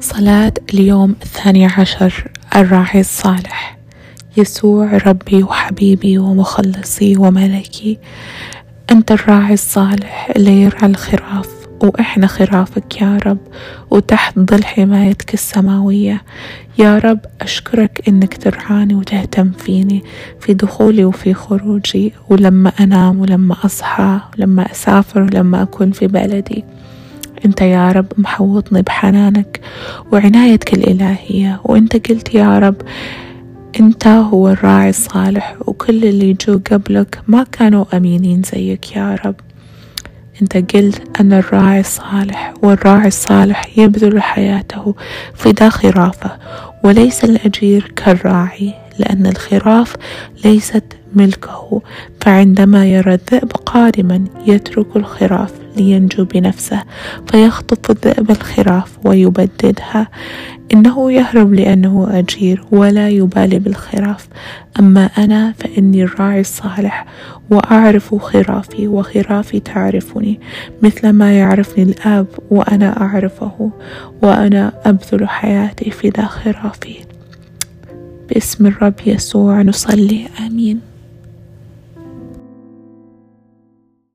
صلاة اليوم الثاني عشر الراعي الصالح. يسوع ربي وحبيبي ومخلصي وملكي أنت الراعي الصالح اللي يرعى الخراف. وإحنا خرافك يا رب وتحت ظل حمايتك السماوية. يا رب أشكرك إنك ترعاني وتهتم فيني في دخولي وفي خروجي ولما أنام ولما أصحى ولما أسافر ولما أكون في بلدي. أنت يا رب محوطني بحنانك وعنايتك الإلهية وأنت قلت يا رب أنت هو الراعي الصالح وكل اللي جو قبلك ما كانوا أمينين زيك يا رب. أنت قلت أن الراعي الصالح والراعي الصالح يبذل حياته فداء خرافة وليس الأجير كالراعي لأن الخراف ليست ملكه فعندما يرى الذئب قادما يترك الخراف لينجو بنفسه فيخطف الذئب الخراف ويبددها. إنه يهرب لأنه أجير ولا يبالي بالخراف. أما أنا فإني الراعي الصالح وأعرف خرافي وخرافي تعرفني مثل ما يعرفني الآب وأنا أعرفه وأنا أبذل حياتي فداء خرافي. باسم الرب يسوع نصلي آمين.